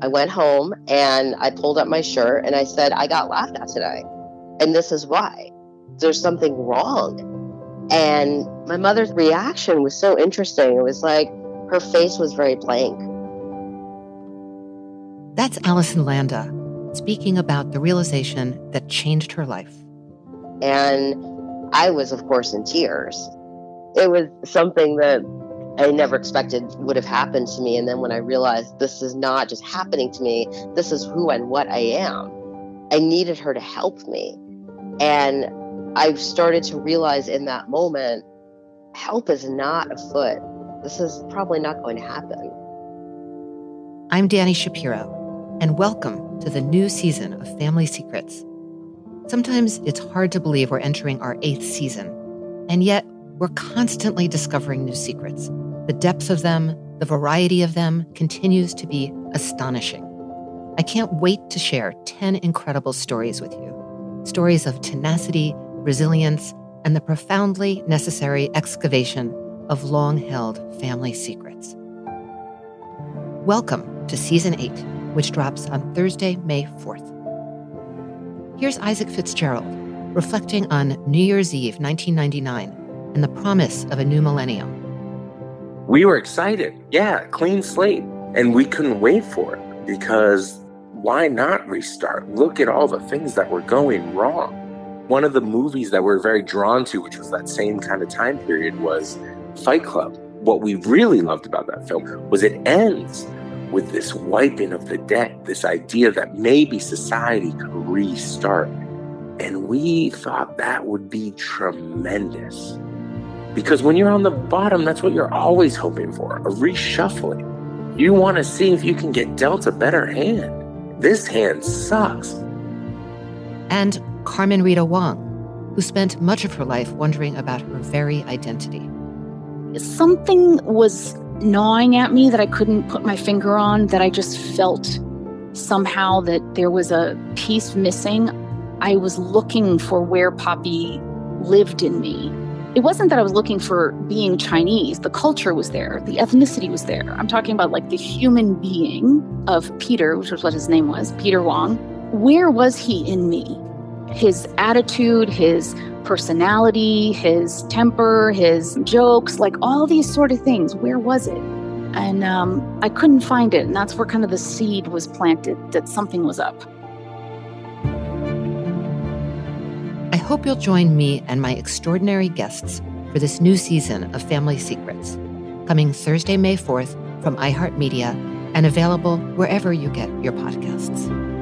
I went home and I pulled up my shirt and I said, I got laughed at today. And this is why. There's something wrong. And my mother's reaction was so interesting. It was like her face was very blank. That's Allison Landa speaking about the realization that changed her life. And I was, of course, in tears. It was something that I never expected would have happened to me. And then when I realized this is not just happening to me, this is who and what I am, I needed her to help me. And I started to realize in that moment help is not afoot. This is probably not going to happen. I'm Dani Shapiro, and welcome to the new season of Family Secrets. Sometimes it's hard to believe we're entering our eighth season, and yet we're constantly discovering new secrets. The depth of them, the variety of them continues to be astonishing. I can't wait to share 10 incredible stories with you stories of tenacity, resilience, and the profoundly necessary excavation of long held family secrets. Welcome to Season 8, which drops on Thursday, May 4th. Here's Isaac Fitzgerald reflecting on New Year's Eve 1999 and the promise of a new millennium we were excited. Yeah, clean slate. And we couldn't wait for it because why not restart? Look at all the things that were going wrong. One of the movies that we're very drawn to, which was that same kind of time period, was Fight Club. What we really loved about that film was it ends with this wiping of the deck, this idea that maybe society could restart. And we thought that would be tremendous. Because when you're on the bottom, that's what you're always hoping for a reshuffling. You want to see if you can get dealt a better hand. This hand sucks. And Carmen Rita Wong, who spent much of her life wondering about her very identity. Something was gnawing at me that I couldn't put my finger on, that I just felt somehow that there was a piece missing. I was looking for where Poppy lived in me it wasn't that I was looking for being Chinese. The culture was there, the ethnicity was there. I'm talking about like the human being of Peter, which was what his name was, Peter Wong. Where was he in me? His attitude, his personality, his temper, his jokes, like all these sort of things. Where was it? And um, I couldn't find it. And that's where kind of the seed was planted that something was up. Hope you'll join me and my extraordinary guests for this new season of Family Secrets, coming Thursday, May 4th from iHeartMedia and available wherever you get your podcasts.